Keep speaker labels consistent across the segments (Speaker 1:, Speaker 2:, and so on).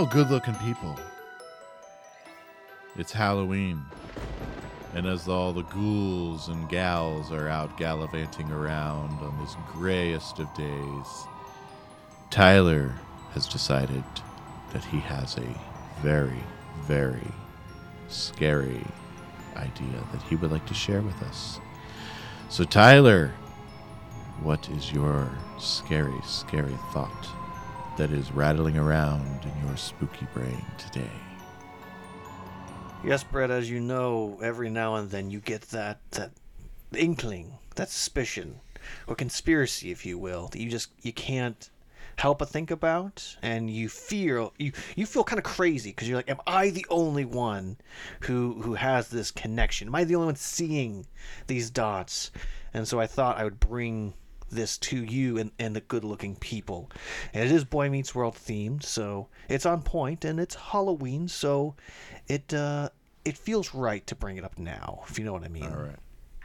Speaker 1: Well, good looking people. It's Halloween. And as all the ghouls and gals are out gallivanting around on this grayest of days, Tyler has decided that he has a very, very scary idea that he would like to share with us. So, Tyler, what is your scary, scary thought that is rattling around in your spooky brain today?
Speaker 2: Yes, Brett, as you know, every now and then you get that that inkling, that suspicion, or conspiracy, if you will, that you just you can't help but think about, and you feel you you feel kind of crazy because you're like, am I the only one who who has this connection? Am I the only one seeing these dots? And so I thought I would bring this to you and, and the good looking people. And it is Boy Meets World themed, so it's on point and it's Halloween, so it uh, it feels right to bring it up now, if you know what I mean.
Speaker 1: All right.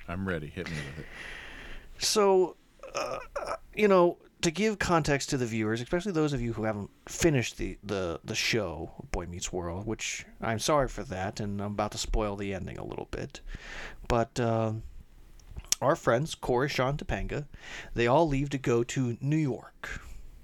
Speaker 1: I'm ready. Hit me with it.
Speaker 2: So, uh, you know, to give context to the viewers, especially those of you who haven't finished the, the, the show, Boy Meets World, which I'm sorry for that, and I'm about to spoil the ending a little bit. But uh, our friends, Corey, Sean, Topanga, they all leave to go to New York,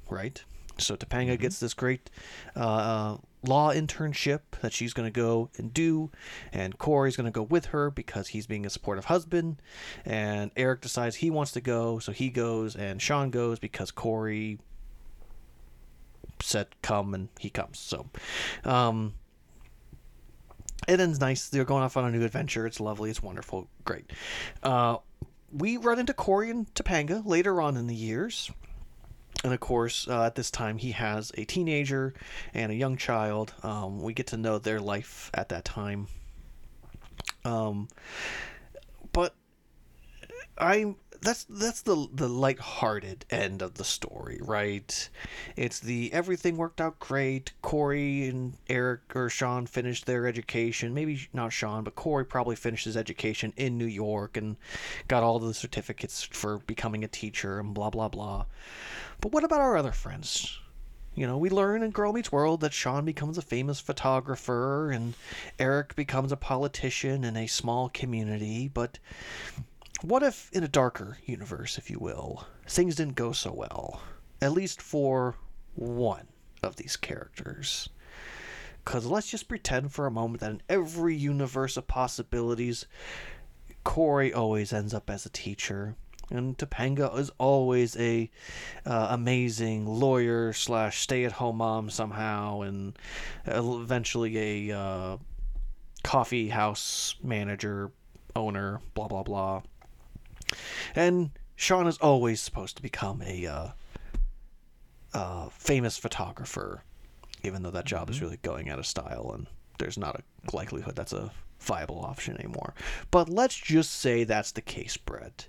Speaker 2: right? So Topanga gets this great uh, law internship that she's going to go and do, and Corey's going to go with her because he's being a supportive husband, and Eric decides he wants to go, so he goes, and Sean goes because Corey said come, and he comes. So, um, it ends nice. They're going off on a new adventure. It's lovely. It's wonderful. Great. Uh, we run into Corey and Topanga later on in the years. And of course, uh, at this time, he has a teenager and a young child. Um, we get to know their life at that time. Um, but I that's that's the the lighthearted end of the story, right? It's the everything worked out great. Corey and Eric or Sean finished their education. Maybe not Sean, but Corey probably finished his education in New York and got all the certificates for becoming a teacher and blah blah blah. But what about our other friends? You know, we learn in Girl Meets World that Sean becomes a famous photographer and Eric becomes a politician in a small community, but what if in a darker universe, if you will, things didn't go so well? At least for one of these characters. Because let's just pretend for a moment that in every universe of possibilities, Corey always ends up as a teacher. And Topanga is always a uh, amazing lawyer slash stay at home mom somehow, and eventually a uh, coffee house manager, owner, blah blah blah. And Sean is always supposed to become a uh, uh, famous photographer, even though that job is really going out of style, and there's not a likelihood that's a viable option anymore. But let's just say that's the case, Brett.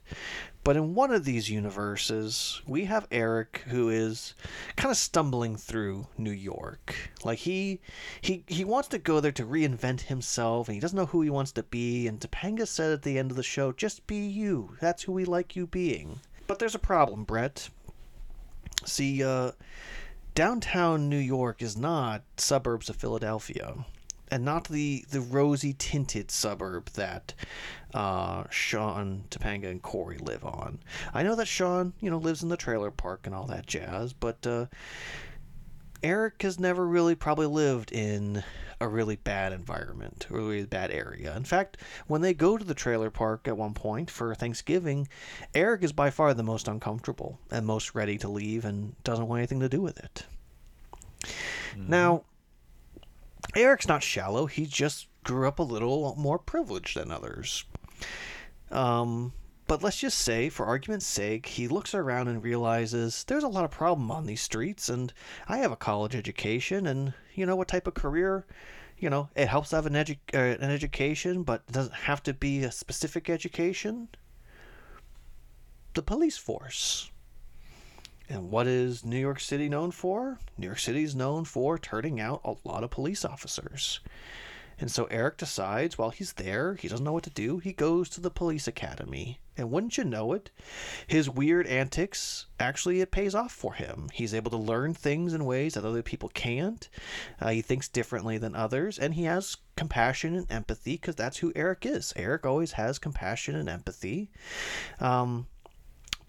Speaker 2: But in one of these universes, we have Eric who is kind of stumbling through New York. Like he he he wants to go there to reinvent himself and he doesn't know who he wants to be and Topanga said at the end of the show, just be you. That's who we like you being. But there's a problem, Brett. See, uh downtown New York is not suburbs of Philadelphia and not the the rosy tinted suburb that uh, Sean, Topanga, and Corey live on. I know that Sean, you know, lives in the trailer park and all that jazz, but uh, Eric has never really probably lived in a really bad environment, a really bad area. In fact, when they go to the trailer park at one point for Thanksgiving, Eric is by far the most uncomfortable and most ready to leave and doesn't want anything to do with it. Mm-hmm. Now, Eric's not shallow. He just grew up a little more privileged than others. Um, but let's just say, for argument's sake, he looks around and realizes there's a lot of problem on these streets, and I have a college education, and you know what type of career, you know, it helps to have an, edu- uh, an education, but it doesn't have to be a specific education. The police force. And what is New York City known for? New York City is known for turning out a lot of police officers. And so Eric decides while he's there, he doesn't know what to do, he goes to the police academy. And wouldn't you know it, his weird antics actually it pays off for him. He's able to learn things in ways that other people can't. Uh, he thinks differently than others, and he has compassion and empathy because that's who Eric is. Eric always has compassion and empathy. Um,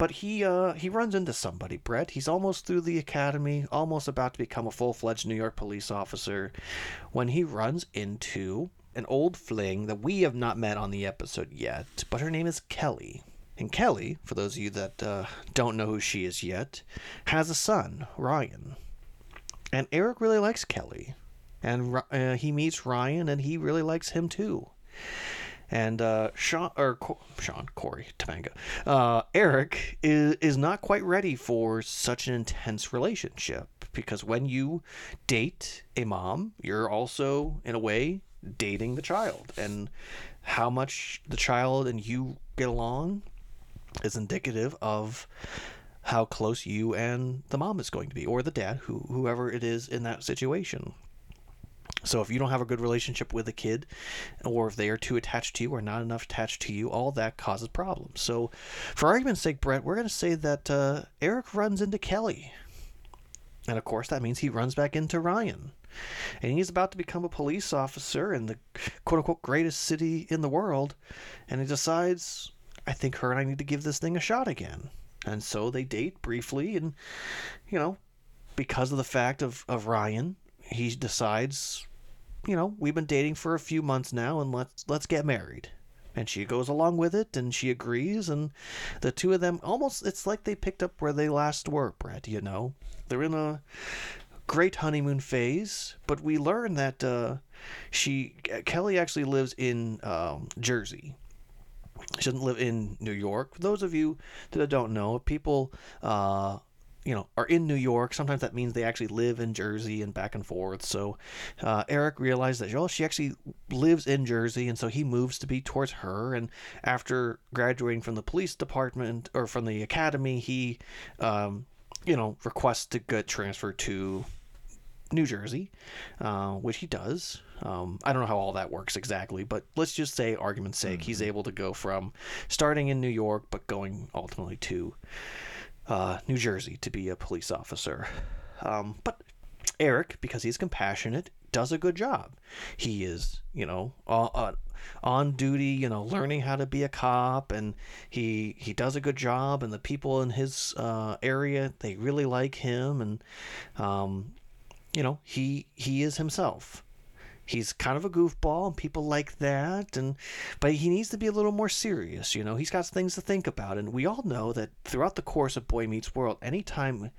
Speaker 2: but he uh, he runs into somebody, Brett. He's almost through the academy, almost about to become a full fledged New York police officer, when he runs into an old fling that we have not met on the episode yet. But her name is Kelly. And Kelly, for those of you that uh, don't know who she is yet, has a son, Ryan. And Eric really likes Kelly. And uh, he meets Ryan, and he really likes him too. And uh, Sean or Co- Sean Corey Topanga, uh, Eric is is not quite ready for such an intense relationship because when you date a mom, you're also in a way dating the child, and how much the child and you get along is indicative of how close you and the mom is going to be, or the dad, who whoever it is in that situation. So if you don't have a good relationship with a kid, or if they are too attached to you or not enough attached to you, all that causes problems. So, for argument's sake, Brett, we're going to say that uh, Eric runs into Kelly, and of course that means he runs back into Ryan, and he's about to become a police officer in the quote unquote greatest city in the world, and he decides, I think her and I need to give this thing a shot again. And so they date briefly, and you know, because of the fact of, of Ryan, he decides you know, we've been dating for a few months now and let's let's get married. And she goes along with it and she agrees and the two of them almost it's like they picked up where they last were, Brett, you know. They're in a great honeymoon phase, but we learn that uh, she Kelly actually lives in um, Jersey. She doesn't live in New York. For those of you that don't know, people uh, you know, are in New York. Sometimes that means they actually live in Jersey and back and forth. So uh, Eric realized that, oh, she actually lives in Jersey, and so he moves to be towards her. And after graduating from the police department or from the academy, he, um, you know, requests to get transferred to New Jersey, uh, which he does. Um, I don't know how all that works exactly, but let's just say, argument's sake, mm-hmm. he's able to go from starting in New York but going ultimately to uh, New Jersey to be a police officer. Um, but Eric, because he's compassionate, does a good job. He is, you know, on, on duty, you know, learning how to be a cop, and he he does a good job. And the people in his uh, area they really like him, and um, you know, he he is himself he's kind of a goofball and people like that and but he needs to be a little more serious you know? He's got things to think about and we all know that throughout the course of boy meets world anytime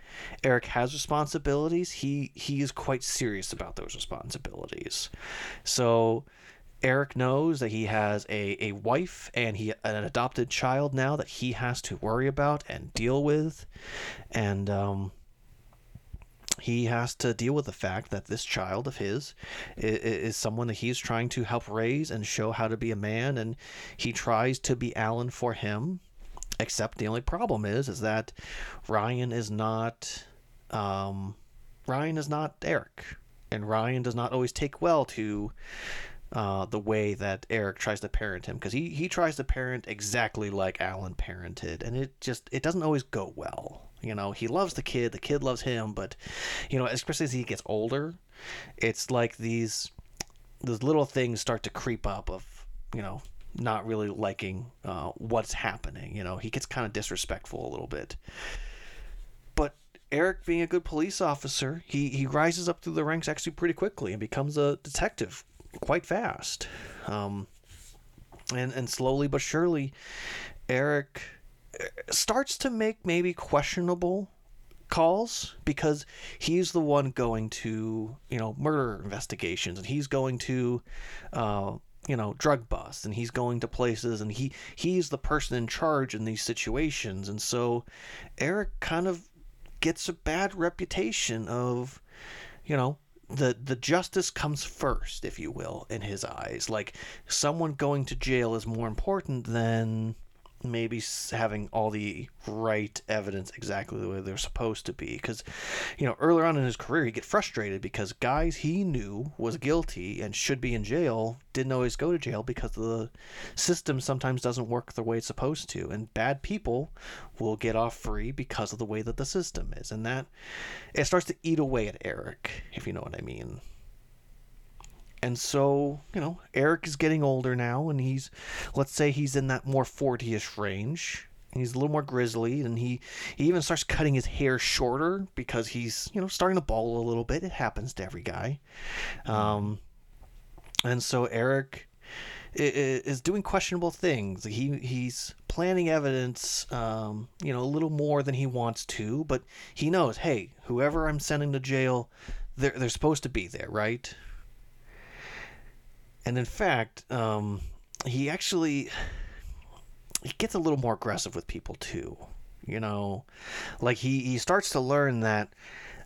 Speaker 2: eric has responsibilities he he is quite serious about those responsibilities. So Eric knows that he has a, a wife and he an adopted child now that he has to worry about and deal with, and um, he has to deal with the fact that this child of his is, is, someone that he's trying to help raise and show how to be a man and he tries to be Alan for him except the only problem is is that Ryan is not um, Ryan is not Eric and Ryan does not always take well to uh, the way that Eric tries to parent him because he, he tries to parent exactly like Alan parented and it just it doesn't always go well you know, he loves the kid, the kid loves him, but you know, especially as he gets older, it's like these these little things start to creep up of, you know, not really liking uh, what's happening. You know, he gets kind of disrespectful a little bit. But Eric, being a good police officer, he, he rises up through the ranks actually pretty quickly and becomes a detective quite fast. Um, and, and slowly but surely, Eric starts to make maybe questionable calls because he's the one going to you know murder investigations and he's going to uh, you know drug busts and he's going to places and he he's the person in charge in these situations. And so Eric kind of gets a bad reputation of you know the the justice comes first if you will in his eyes. Like someone going to jail is more important than maybe having all the right evidence exactly the way they're supposed to be. Because, you know, earlier on in his career, he'd get frustrated because guys he knew was guilty and should be in jail didn't always go to jail because the system sometimes doesn't work the way it's supposed to. And bad people will get off free because of the way that the system is. And that, it starts to eat away at Eric, if you know what I mean. And so, you know, Eric is getting older now, and he's, let's say he's in that more 40 ish range. He's a little more grizzly, and he, he even starts cutting his hair shorter because he's, you know, starting to bald a little bit. It happens to every guy. Um, and so Eric is doing questionable things. He he's planning evidence, um, you know, a little more than he wants to, but he knows, hey, whoever I'm sending to jail, they're they're supposed to be there, right? And in fact, um, he actually he gets a little more aggressive with people too. You know, like he he starts to learn that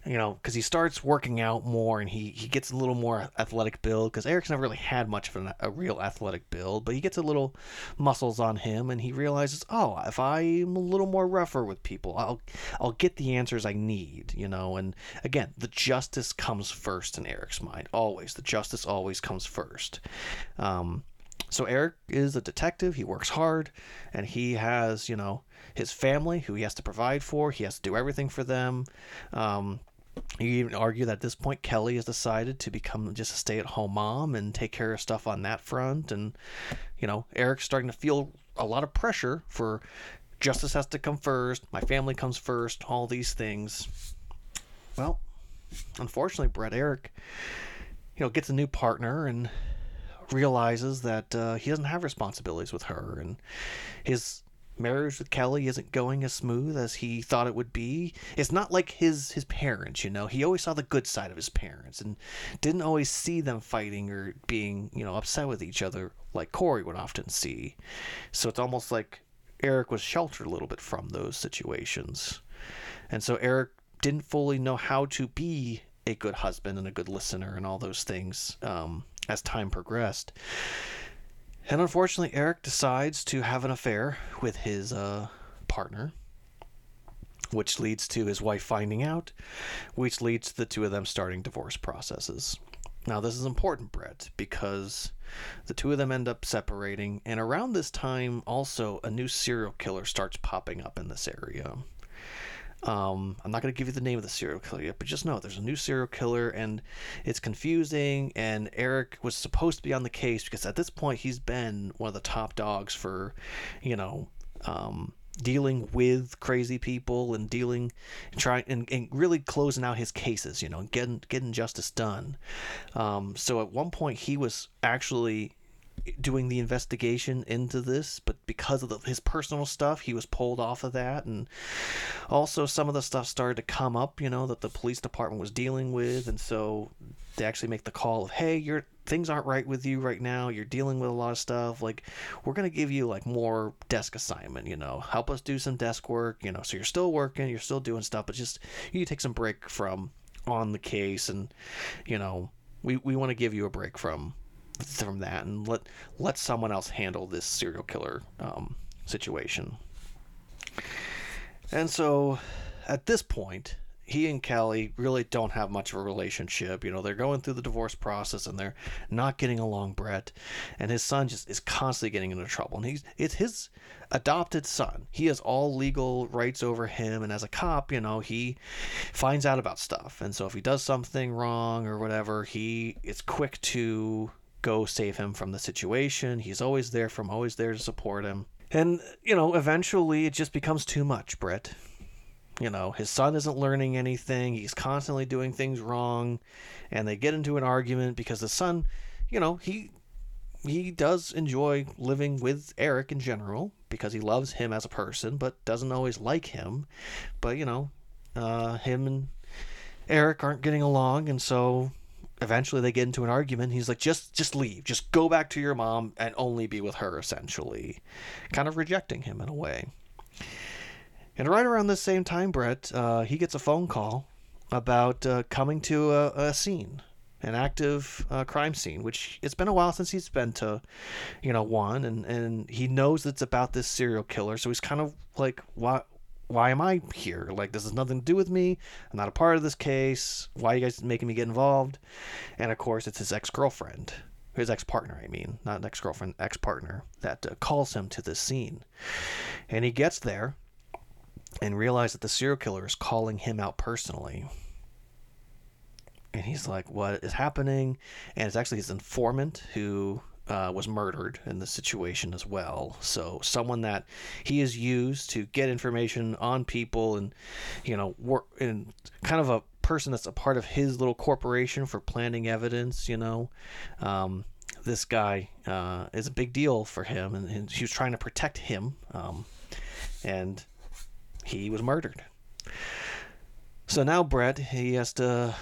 Speaker 2: you know, because he starts working out more and he, he gets a little more athletic build. Because Eric's never really had much of an, a real athletic build, but he gets a little muscles on him, and he realizes, oh, if I'm a little more rougher with people, I'll I'll get the answers I need. You know, and again, the justice comes first in Eric's mind. Always, the justice always comes first. Um, so Eric is a detective. He works hard, and he has, you know, his family who he has to provide for. He has to do everything for them. Um, you even argue that at this point Kelly has decided to become just a stay-at-home mom and take care of stuff on that front, and you know Eric's starting to feel a lot of pressure for justice has to come first. My family comes first. All these things. Well, unfortunately, Brett Eric, you know, gets a new partner and realizes that uh, he doesn't have responsibilities with her, and his marriage with Kelly isn't going as smooth as he thought it would be. It's not like his his parents, you know. He always saw the good side of his parents and didn't always see them fighting or being, you know, upset with each other like Corey would often see. So it's almost like Eric was sheltered a little bit from those situations. And so Eric didn't fully know how to be a good husband and a good listener and all those things um, as time progressed. And unfortunately, Eric decides to have an affair with his uh, partner, which leads to his wife finding out, which leads to the two of them starting divorce processes. Now, this is important, Brett, because the two of them end up separating, and around this time, also, a new serial killer starts popping up in this area. Um, I'm not going to give you the name of the serial killer yet, but just know there's a new serial killer, and it's confusing. And Eric was supposed to be on the case because at this point he's been one of the top dogs for, you know, um, dealing with crazy people and dealing, trying and, and really closing out his cases, you know, and getting getting justice done. Um, so at one point he was actually doing the investigation into this, but because of the, his personal stuff, he was pulled off of that, and also some of the stuff started to come up, you know, that the police department was dealing with, and so they actually make the call of, hey, your things aren't right with you right now. You're dealing with a lot of stuff. Like, we're gonna give you like more desk assignment, you know, help us do some desk work, you know. So you're still working, you're still doing stuff, but just you take some break from on the case, and you know, we we want to give you a break from from that and let let someone else handle this serial killer um, situation. And so, at this point, he and Kelly really don't have much of a relationship. You know, they're going through the divorce process and they're not getting along. Brett and his son just is constantly getting into trouble. And he's it's his adopted son. He has all legal rights over him. And as a cop, you know, he finds out about stuff. And so if he does something wrong or whatever, he is quick to go save him from the situation. He's always there from always there to support him. And you know, eventually it just becomes too much, Brett. You know, his son isn't learning anything. He's constantly doing things wrong, and they get into an argument because the son, you know, he he does enjoy living with Eric in general because he loves him as a person, but doesn't always like him. But you know, uh, him and Eric aren't getting along, and so eventually they get into an argument. He's like, "Just, just leave. Just go back to your mom and only be with her." Essentially, kind of rejecting him in a way. And right around the same time, Brett, uh, he gets a phone call about uh, coming to a, a scene an active uh, crime scene, which it's been a while since he's been to, you know, one, and and he knows it's about this serial killer, so he's kind of like, why, why am I here? Like, this has nothing to do with me. I'm not a part of this case. Why are you guys making me get involved? And of course, it's his ex girlfriend, his ex partner, I mean, not ex girlfriend, ex partner, that uh, calls him to this scene. And he gets there and realizes that the serial killer is calling him out personally and he's like, "What is happening?" And it's actually his informant who uh, was murdered in the situation as well. So someone that he has used to get information on people, and you know, work and kind of a person that's a part of his little corporation for planting evidence. You know, um, this guy uh, is a big deal for him, and, and he was trying to protect him, um, and he was murdered. So now Brett, he has to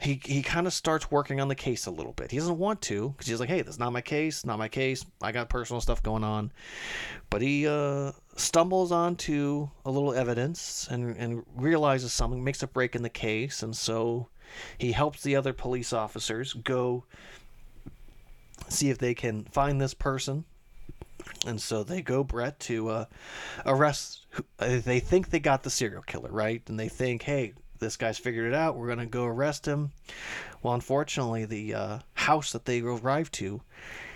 Speaker 2: he he kind of starts working on the case a little bit. He doesn't want to because he's like, "Hey, that's not my case. Not my case. I got personal stuff going on." But he uh, stumbles onto a little evidence and and realizes something, makes a break in the case, and so he helps the other police officers go see if they can find this person. And so they go, Brett, to uh, arrest. They think they got the serial killer, right? And they think, hey, this guy's figured it out. We're going to go arrest him. Well, unfortunately, the uh, house that they arrive to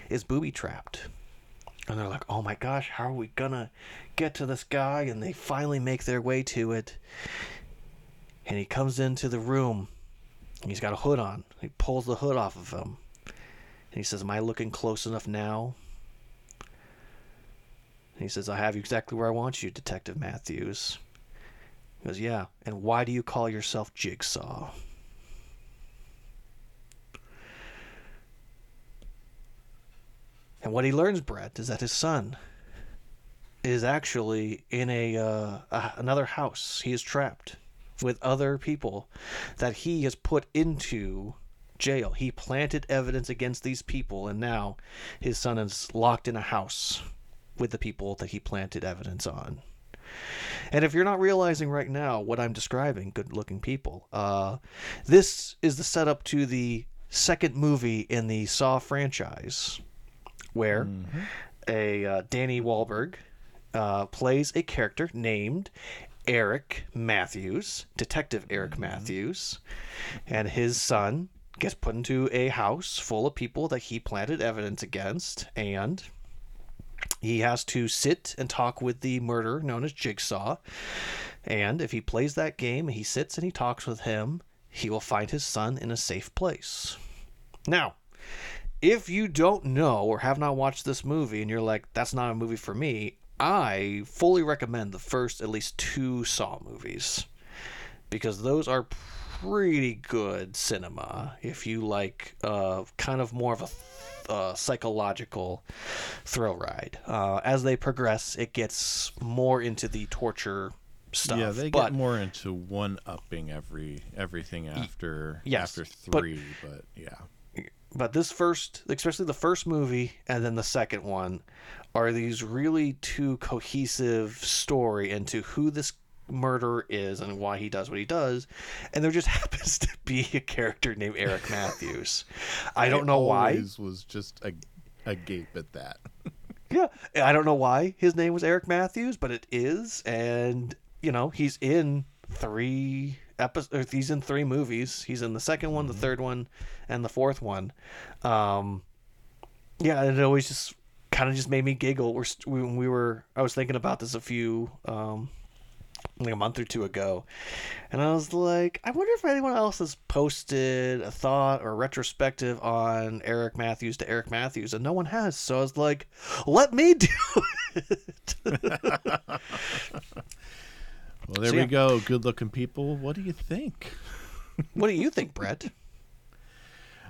Speaker 2: is booby trapped. And they're like, oh my gosh, how are we going to get to this guy? And they finally make their way to it. And he comes into the room. he's got a hood on. He pulls the hood off of him. And he says, Am I looking close enough now? And he says, I have you exactly where I want you, Detective Matthews. He goes, Yeah. And why do you call yourself Jigsaw? And what he learns, Brett, is that his son is actually in a uh, another house. He is trapped with other people that he has put into jail. He planted evidence against these people, and now his son is locked in a house with the people that he planted evidence on. And if you're not realizing right now what I'm describing, good looking people, uh, this is the setup to the second movie in the Saw franchise, where mm-hmm. a uh, Danny Wahlberg uh, plays a character named Eric Matthews, Detective Eric mm-hmm. Matthews, and his son gets put into a house full of people that he planted evidence against, and he has to sit and talk with the murderer known as Jigsaw. And if he plays that game, he sits and he talks with him, he will find his son in a safe place. Now, if you don't know or have not watched this movie and you're like, that's not a movie for me, I fully recommend the first at least two Saw movies because those are pretty good cinema if you like uh, kind of more of a uh, psychological thrill ride. Uh, as they progress, it gets more into the torture stuff.
Speaker 1: Yeah, they but, get more into one upping every everything after yes, after three, but, but yeah.
Speaker 2: But this first, especially the first movie and then the second one, are these really two cohesive story into who this murderer is and why he does what he does. And there just happens to be a character named Eric Matthews. I don't know why.
Speaker 1: Was just a, a gape at that.
Speaker 2: yeah, I don't know why his name was Eric Matthews, but it is, and you know he's in three episodes. He's in three movies. He's in the second one, the mm-hmm. third one, and the fourth one. Um, yeah, it always just kind of just made me giggle. We're when we were, I was thinking about this a few um, like a month or two ago, and I was like, I wonder if anyone else has posted a thought or a retrospective on Eric Matthews to Eric Matthews, and no one has. So I was like, let me do it.
Speaker 1: well, there so, we go. Good looking people. What do you think?
Speaker 2: what do you think, Brett?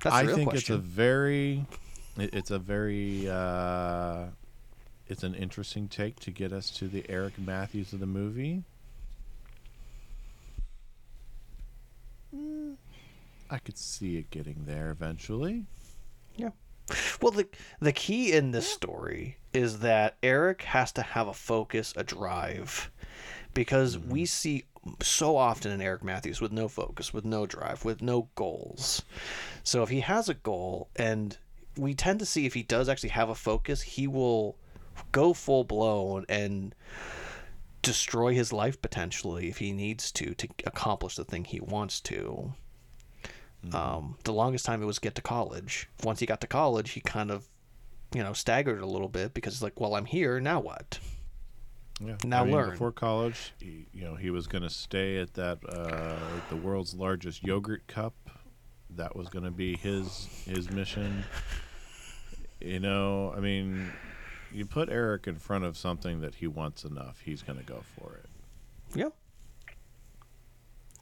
Speaker 1: I think question. it's a very, it's a very. Uh, it's an interesting take to get us to the Eric Matthews of the movie. I could see it getting there eventually.
Speaker 2: Yeah. Well, the the key in this story is that Eric has to have a focus, a drive, because mm-hmm. we see so often in Eric Matthews with no focus, with no drive, with no goals. So if he has a goal, and we tend to see if he does actually have a focus, he will go full blown and destroy his life potentially if he needs to to accomplish the thing he wants to. Um, the longest time it was get to college. Once he got to college, he kind of, you know, staggered a little bit because like, well, I'm here now. What?
Speaker 1: Yeah.
Speaker 2: Now
Speaker 1: I mean,
Speaker 2: learn.
Speaker 1: Before college, he, you know, he was going to stay at that uh, the world's largest yogurt cup. That was going to be his his mission. You know, I mean, you put Eric in front of something that he wants enough, he's going to go for it.
Speaker 2: Yeah.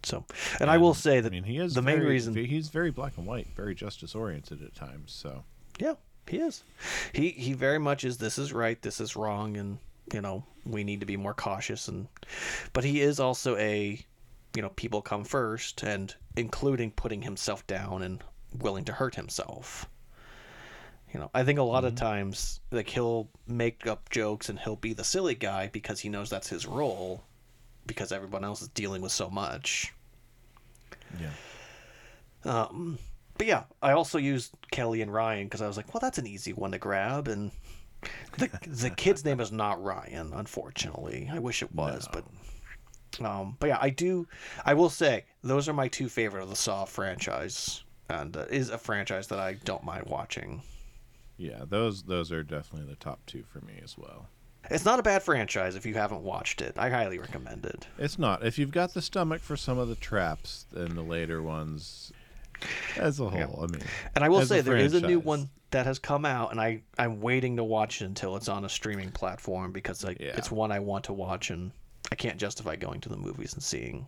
Speaker 2: So, and I will say that
Speaker 1: I mean, he is
Speaker 2: the main
Speaker 1: very-
Speaker 2: reason
Speaker 1: he's very black and white, very justice oriented at times. So
Speaker 2: Yeah, he is. He he very much is. This is right. This is wrong, and you know we need to be more cautious. And but he is also a, you know, people come first, and including putting himself down and willing to hurt himself. You know, I think a lot of mm-hmm. times like he'll make up jokes and he'll be the silly guy because he knows that's his role, because everyone else is dealing with so much.
Speaker 1: yeah,
Speaker 2: Um, but yeah, I also used Kelly and Ryan because I was like, well, that's an easy one to grab, and the the kid's name is not Ryan, unfortunately. I wish it was, but um, but yeah, I do. I will say those are my two favorite of the Saw franchise, and uh, is a franchise that I don't mind watching.
Speaker 1: yeah, those those are definitely the top two for me as well.
Speaker 2: It's not a bad franchise if you haven't watched it. I highly recommend it.
Speaker 1: It's not. If you've got the stomach for some of the traps in the later ones, as a whole, I mean,
Speaker 2: And I will say there is a new one that has come out, and I I'm waiting to watch it until it's on a streaming platform because like
Speaker 1: Yeah.
Speaker 2: it's one I want to watch, and I can't justify going to the movies and seeing.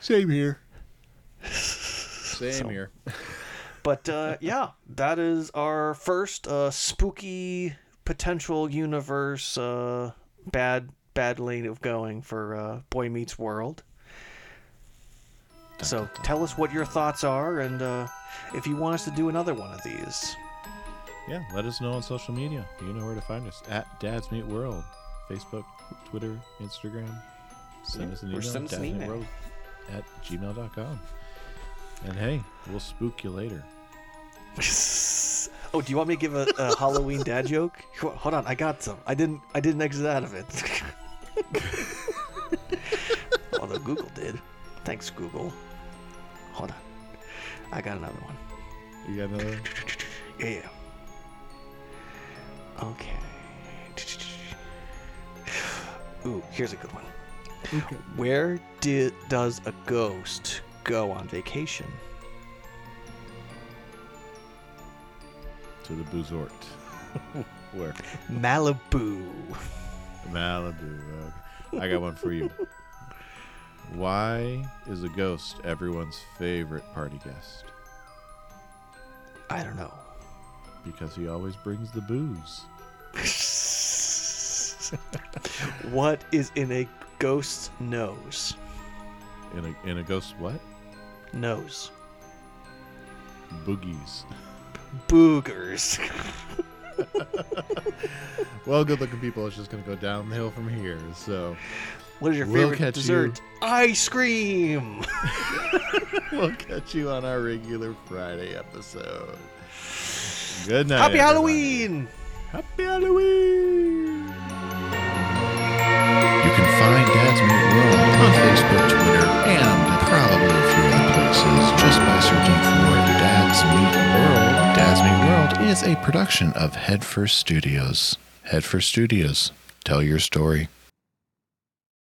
Speaker 1: Same here. Same
Speaker 2: So-
Speaker 1: here.
Speaker 2: But uh, yeah, that is our first uh, spooky potential universe uh, bad bad lane of going for uh, Boy Meets World. So tell us what your thoughts are, and uh, if you want us to do another one of these.
Speaker 1: Yeah, let us know on social media. You know where to find us at Dads Meet World, Facebook, Twitter, Instagram. Send
Speaker 2: Yeah,
Speaker 1: us an email.
Speaker 2: send us an email.
Speaker 1: dadsmeetworld at gmail.com. And hey, we'll spook you later.
Speaker 2: oh, do you want me to give a, a Halloween dad joke? Hold on, I got some. I didn't. I didn't exit out of it. Although Google did. Thanks, Google. Hold on, I got another one.
Speaker 1: You got another?
Speaker 2: Yeah. yeah. Okay. Ooh, here's a good one. Where did does a ghost go on vacation?
Speaker 1: To the Boozort. Where?
Speaker 2: Malibu.
Speaker 1: Malibu. Okay. I got one for you. Why is a ghost everyone's favorite party guest?
Speaker 2: I don't know.
Speaker 1: Because he always brings the booze.
Speaker 2: what is in a ghost's nose?
Speaker 1: In a in a ghost what?
Speaker 2: Nose.
Speaker 1: Boogies.
Speaker 2: Boogers.
Speaker 1: Well, good looking people, it's just gonna go downhill from here. So
Speaker 2: What is your
Speaker 1: We'll
Speaker 2: favorite dessert? Ice cream.
Speaker 1: we'll catch you on our regular Friday episode. Good night.
Speaker 2: Happy
Speaker 1: everybody.
Speaker 2: Halloween.
Speaker 1: Happy Halloween.
Speaker 3: You can find Dad's is a production of Headfirst Studios. Headfirst Studios. Tell your story.